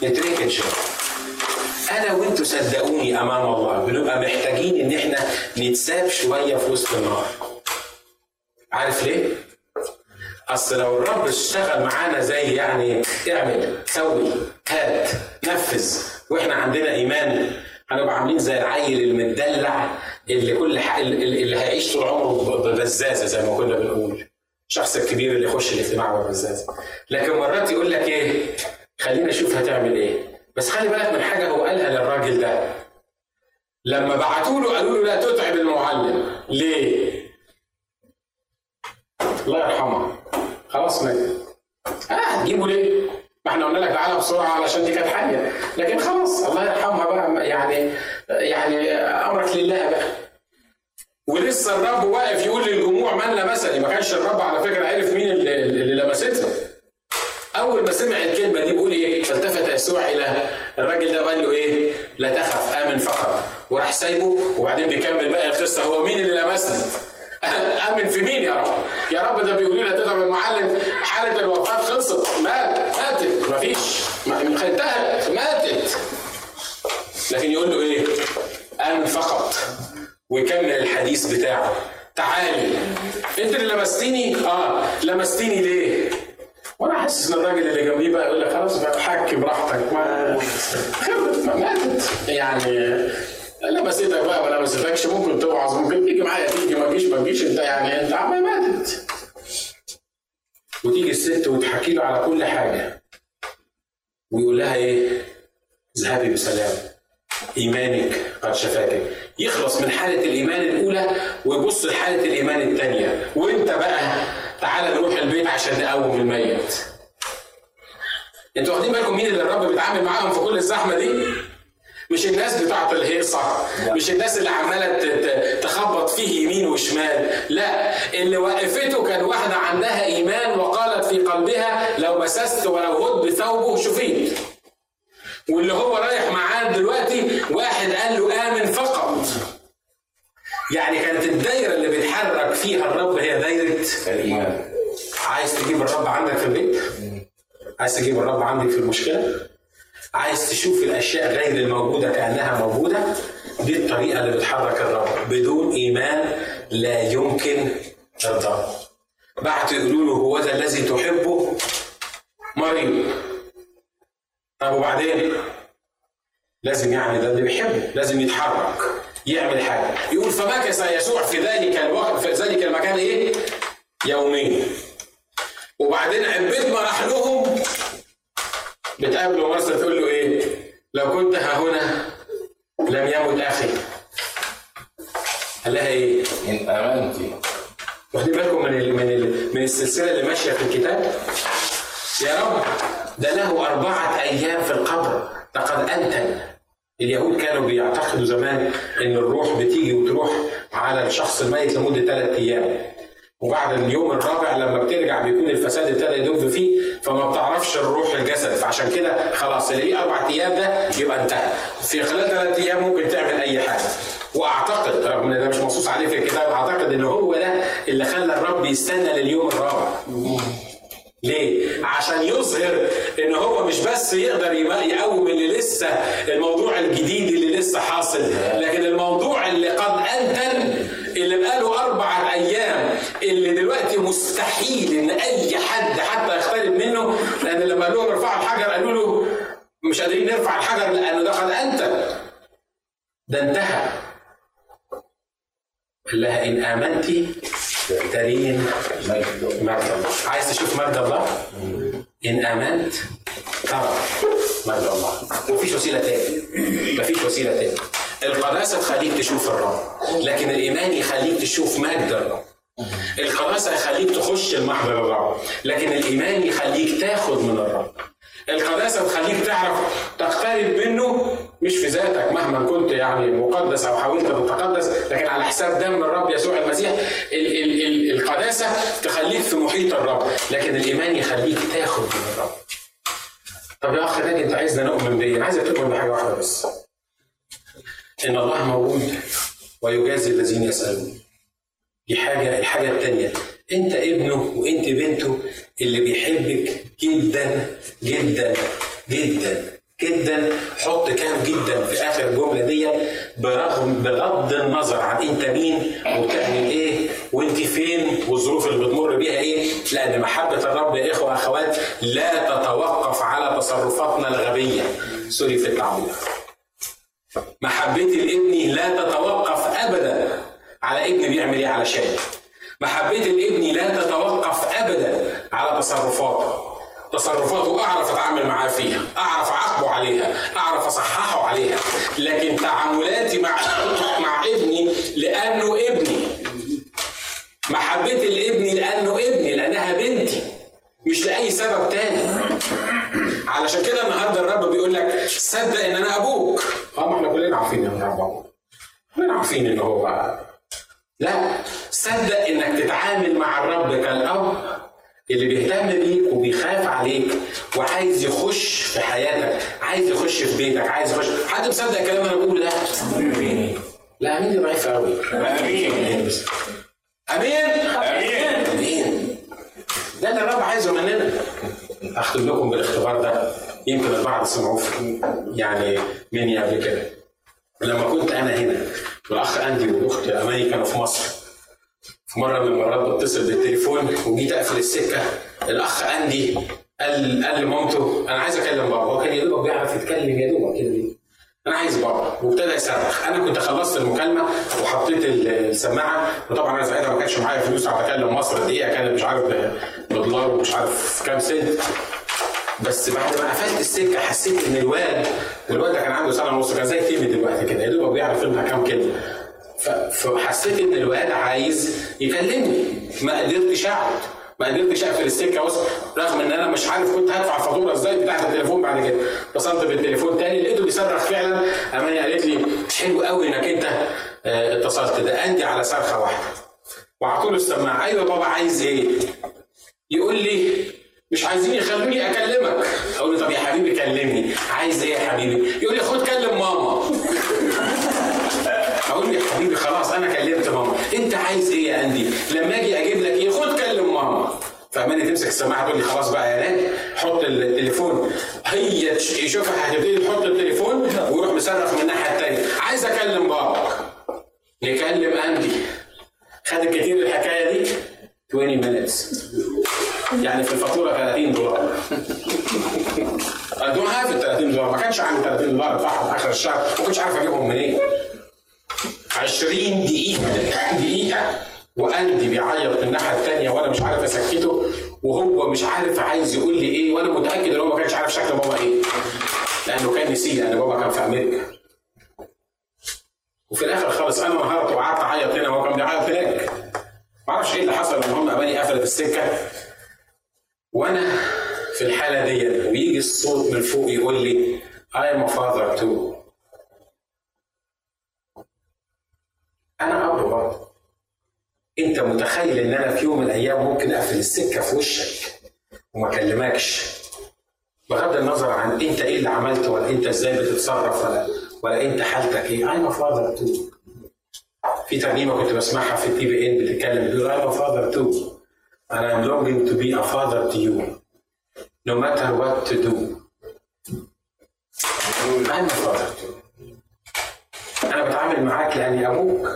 نتركن شوية. أنا وانتوا صدقوني امام الله بنبقى محتاجين ان إحنا نتساب شوية في وسط النار عارف ليه؟ اصل لو الرب اشتغل معانا زي يعني اعمل سوي هات نفذ وإحنا عندنا ايمان هنبقى عاملين زي العيل المدلع اللي كل حق اللي هيعيش طول عمره ببزازة زي ما كنا بنقول. الشخص الكبير اللي يخش الاجتماع ببزازه لكن مرات يقول لك إيه خلينا أشوف هتعمل إيه. بس خلي بالك من حاجة هو قالها للراجل ده. لما بعتوا له قالوا له لا تتعب المعلم. ليه؟ الله يرحمه. خلاص مات. آه هتجيبه ليه؟ ما إحنا قلنا لك تعالى بسرعة علشان دي كانت حيه لكن خلاص الله يرحمها بقى يعني يعني أمرك لله بقى. ولسه الرب واقف يقول للجموع من لمسني. ما كانش الرب على فكرة عرف مين اللي, اللي لمستها أول ما سمع الكلمة دي بيقول إيه؟ فالتفت يسوع إلى الراجل ده وقال له إيه؟ لا تخف آمن فقط. وراح سايبه وبعدين بيكمل بقى القصة. هو مين اللي لمسني؟ آمن في مين يا رب؟ يا رب ده بيقول لي تضرب المعلم حالة الوفاة خلصت. مات ماتت. مفيش. انتهت ماتت. لكن يقول له إيه؟ آمن فقط. ويكمل الحديث بتاعه. تعالي أنت اللي لمستيني؟ آه. لمستيني ليه؟ وأنا حاسس إن الراجل اللي جنبي بقى يقول لك خلاص بقى حك براحتك ما خربت ما ماتت. يعني لمستك بقى ما لمستكش ممكن توعظ ممكن تيجي معايا تيجي ما تجيش ما تجيش انت يعني انت عمال ماتت. وتيجي الست وتحكي له على كل حاجة. ويقول لها إيه؟ اذهبي بسلام. إيمانك قد شفاك. يخلص من حالة الإيمان الأولى ويبص لحالة الإيمان الثانية. وانت بقى تعالى نروح البيت عشان نقوم الميت. أنتوا واخدين بالكم مين اللي الرب بيتعامل معاهم في كل الزحمة دي؟ مش الناس بتاعت الهيصة مش الناس اللي عمالة تخبط فيه يمين وشمال لا. اللي وقفته كان واحدة عندها إيمان وقالت في قلبها لو مسست ولو هد بثوبه شفيت. واللي هو رايح معاه دلوقتي واحد قال له آمن فقط. يعني كانت الدايرة اللي بيتحرك فيها الرب هي دايرة الإيمان. عايز تجيب الرب عندك في البيت؟ عايز تجيب الرب عندك في المشكلة؟ عايز تشوف الأشياء غير الموجودة كأنها موجودة؟ دي الطريقة اللي بتحرك الرب. بدون إيمان لا يمكن ارضاه بعتوا يقولوا له هو ذا الذي تحبه؟ مريض طب وبعدين؟ لازم يعني ده اللي بيحبه. لازم يتحرك يعمل حاجة. يقول فمكث يسوع في ذلك الوقت في ذلك المكان إيه؟ يومين. وبعدين عبيد ما راح لهم بتقابله مرسى تقول له إيه؟ لو كنت ها هنا لم يمت أخي. قال لها إيه؟ إن آمنت واخدين بالكم من ال من ال من السلسلة اللي ماشية في الكتاب؟ يا رب ده له أربعة أيام في القبر لقد أنتن اليهود كانوا بيعتقدوا زمان إن الروح بتيجي وتروح على الشخص الميت لمدة ثلاث أيام وبعد اليوم الرابع لما بترجع بيكون الفساد ابتدى يدب فيه فما بتعرفش الروح الجسد. فعشان كده خلاص اللي أربع أيام ده يبقى انتهى. في خلال ثلاث أيام ممكن تعمل أي حاجة. وأعتقد رغم إن ده مش منصوص عليه في الكتاب أعتقد إن هو ده اللي خلى الرب يستنى لليوم الرابع. ليه؟ عشان يظهر إن هو مش بس يقدر يقوم اللي لسه الموضوع الجديد اللي لسه حاصل لكن الموضوع اللي قد أنتن اللي بقاله أربعة أيام اللي دلوقتي مستحيل إن أي حد حتى يقترب منه لأن لما قال لهم ارفعوا الحجر قالوا له مش قادرين نرفع الحجر لأنه قد أنت. ده انتهى. قال لها إن آمنتي ترين مجد الله. عايز تشوف مجد الله؟ إن آمنت ترى مجد الله. مفيش وسيلة تاني مفيش وسيلة تاني القداسة تخليك تشوف الرب لكن الإيمان يخليك تشوف مجد الرب القداسة يخليك تخش المحضر الرب لكن الإيمان يخليك تاخد من الرب القداسة تخليك تعرف تقترب منه مش في ذاتك مهما كنت يعني مقدس أو حاولت تتقدس لكن على حساب دم الرب يسوع المسيح. ال ال ال القداسه تخليك في محيط الرب لكن الإيمان يخليك تاخد من الرب طب يا أخ ناجي أنت عايزنا نؤمن بإيه؟ عايزك تؤمن بحاجة واحدة بس. إن الله موجود ويجازي الذين يسألون. دي حاجة الحاجة الثانية أنت ابنه وأنت بنته اللي بيحبك جدا جدا جدا جدا. حط كام جدا في آخر الجملة دي برغم بغض النظر عن أنت مين وبتعمل إيه وأنت فين والظروف اللي بتمر بيها إيه لأن محبة الرب يا إخوة وأخوات لا تتوقف على تصرفاتنا الغبية. سوري في التعبير. محبتي لابني لا تتوقف ابدا. على ابني بيعمل إيه؟ علشان محبتي لابني لا تتوقف ابدا. على تصرفاته. تصرفاته أعرف أتعامل معاه. لا صدق إنك تتعامل مع الرب كالأب اللي بيهتم بيك وبيخاف عليك وعايز يخش في حياتك عايز يخش في بيتك عايز يخش. حد مصدق الكلام اللي أنا بقوله ده؟ لا امين دي ضعيفه قوي؟ آمين. آمين. آمين. آمين. ده اللي الرب عايزه مننا. اختم لكم بالاختبار ده يمكن البعض سمعوه يعني مني قبل كده. لما كنت أنا هنا والأخ أندي والاخت اماني كانوا في مصر في مرة من المرات بتصل بالتليفون وجيت أقفل السكة الأخ أندي قال قال لمامته أنا عايز أكلم بابا. هو كان يا دوبك بيعرف يتكلم يا دوبك كده. أنا عايز بابا. وابتدى يصرخ. أنا كنت خلصت المكالمة وحطيت السماعة وطبعا أنا ساعتها ما كانش معايا فلوس عشان أكلم مصر دقيقة كانت مش عارف بدولار ومش عارف كام سنت. بس بعد ما قفلت السكة حسيت إن الواد والواد ده كان عنده سنة ونص كان زي تيمي دلوقتي كده يا دوبك بيعرف ينطق كام كلمة. فحسيت إن الواد عايز يكلمني. ما قدرتش أقعد. ما قدرتش أقفل السكة. بص رغم إن أنا مش عارف كنت هدفع الفاتورة إزاي بتاعت التليفون بعد كده. اتصلت بالتليفون تاني لقيته بيصرخ فعلا. أماني قالت لي حلو قوي إنك أنت آه اتصلت. ده انت على صرخة واحدة. وعطوا له السماعه أيوه بابا عايز إيه؟ يقول لي مش عايزين يخلوني أكلمك. أقول له طب يا حبيبي كلمني. عايز إيه يا حبيبي؟ يقول لي خد كلم ماما. أقول له يا حبيبي خلاص أنا كلمت ماما. أنت عايز إيه يا اندي لما أجي أجيب لك إيه خد كلم ماما. فماني تمسك السماعة تقول لي خلاص بقى يا نادي حط التليفون. هي يشوفها هتبتدي تحط التليفون ويروح مصرخ من الناحية الثانية عايز أكلم بابا نكلم اندي خد كتير الحكاية دي. 20 minutes. يعني في الفاتورة 30 دولار. I don't have ال 30 دولار ما كانش عندي 30 دولار ادفعهم آخر الشهر. ما كنتش عارف أجيبهم منين 20 دقيقة. دقيقة؟ واندي بيعيط من الناحية الثانية وأنا مش عارف أسكته. وهو مش عارف عايز يقول لي إيه. وأنا متأكد إن هو ما كانش عارف شكل بابا إيه. لأنه كان نسي لأن بابا كان في أمريكا. وفي الآخر خالص أنا نهارت وقعدت أعيط هنا. وهو كان بيعيط هناك. ما أعرفش إيه اللي حصل المهم اماني قفلت السكة. وأنا في الحالة دي ويجي الصوت من فوق يقول لي I am a father too. أنا اب برضه أنت متخيل إن أنا في يوم من الأيام ممكن أقفل السكة في وشك وما أكلمكش؟ بغض النظر عن أنت إيه اللي عملته ولا أنت إزاي بتتصرف ولا ولا أنت حالتك إيه. A father too. في ترنيمه كنت بسمعها في التي بي ان بتتكلم بتقول I'm a father too and I'm longing to be a father to you no matter what to do I'm a father too أنا بتعامل معاك لاني أبوك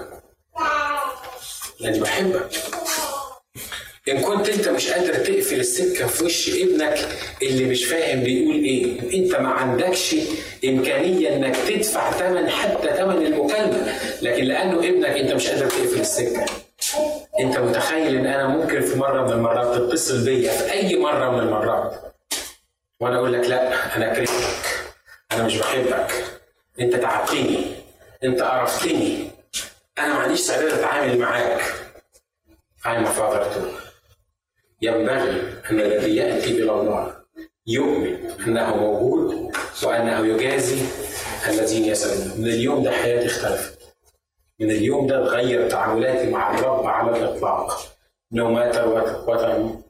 لاني بحبك إن كنت أنت مش قادر تقفل السكة في وش ابنك اللي مش فاهم بيقول إيه أنت ما عندكش إمكانية إنك تدفع ثمن حتى ثمن المكالمة. لكن لأنه ابنك أنت مش قادر تقفل السكة. أنت متخيل إن أنا ممكن في مرة من المرات تتصل بيا في أي مرة من المرات؟ وأنا أقول لك لا أنا كرهتك. أنا مش بحبك. أنت تعبتني. أنت قرفتني. أنا ما عنديش استعداد أتعامل معاك. I'm a father too. ينبغي أن الذي يأتي إلى الله يؤمن أنه موجود وأنه يجازي الذين يسألون. من اليوم ده حياتي اختلفت. من اليوم ده اتغير تعاملاتي مع الرب على الإطلاق. What, what I'm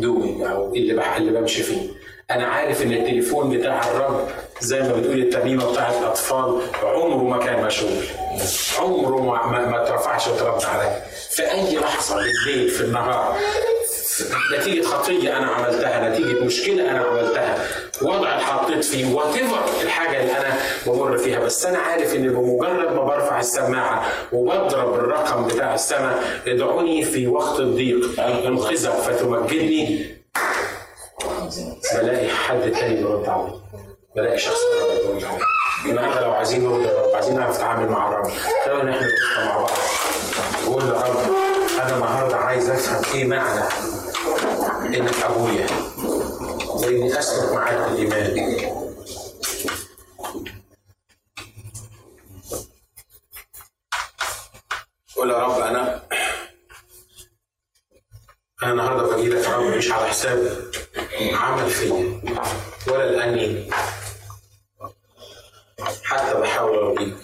doing أو اللي بح اللي بمشي فيه. أنا عارف إن التليفون بتاع الرب زي ما بتقول الترنيمة بتاعت الأطفال عمره ما كان مشغول. عمره ما, ما, ما اترفعش وترد عليا في أي لحظة بالليل في النهار نتيجة خطية أنا عملتها، نتيجة مشكلة أنا عملتها، وضع اتحطيت فيه، وات الحاجة اللي أنا بمر فيها، بس أنا عارف إن بمجرد ما برفع السماعة وبضرب الرقم بتاع السماء ادعوني في وقت الضيق انقذك فتمجدني. بلاقي حد تاني بيرد عليا. بلاقي شخص بيرد عليا. النهارده لو عايزين نرد الرب عايزين نعرف نتعامل مع الرب. إحنا نبقى مع بعض. نقول يا رب أنا النهارده عايز أفهم إيه معنى انك ابويا واني أسلك معاك بالايمان قول يا رب أنا أنا النهارده باجي لك يا رب مش على حساب عمل فيا ولا لأني حتى بحاول أرضيك.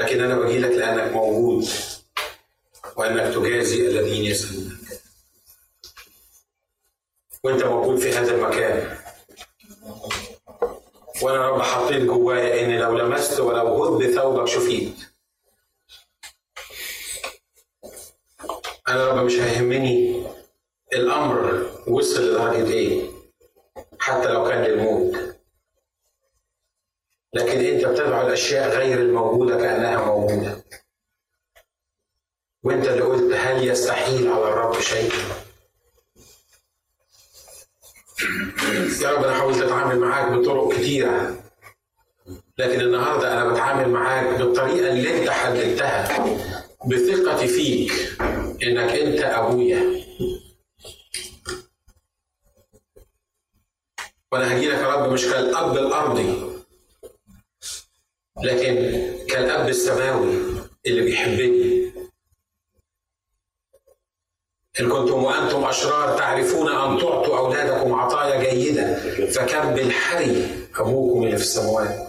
لكن أنا باجي لك لأنك موجود وأنك تجازي الذين يسألونك. وانت موجود في هذا المكان. وأنا رب حطيت جوايا ان لو لمست ولو هد ثوبك شفيت. أنا رب مش هيهمني الأمر وصل لدرجة إيه حتى لو كان للموت. لكن أنت بتدعو الأشياء غير الموجودة كأنها موجودة. وأنت اللي قلت هل يستحيل على الرب شيء؟ يا رب أنا حاولت أتعامل معاك بطرق كتيرة لكن النهارده أنا بتعامل معاك بالطريقة اللي أنت حددتها بثقتي فيك إنك أنت أبويا. وأنا هجي لك يا رب مش كالأب الأرضي لكن كالأب السماوي اللي بيحبني. إن كنتم وأنتم أشرار تعرفون أن تعطوا أولادكم عطايا جيدة فكم بالحري أبوكم اللي في السماوات.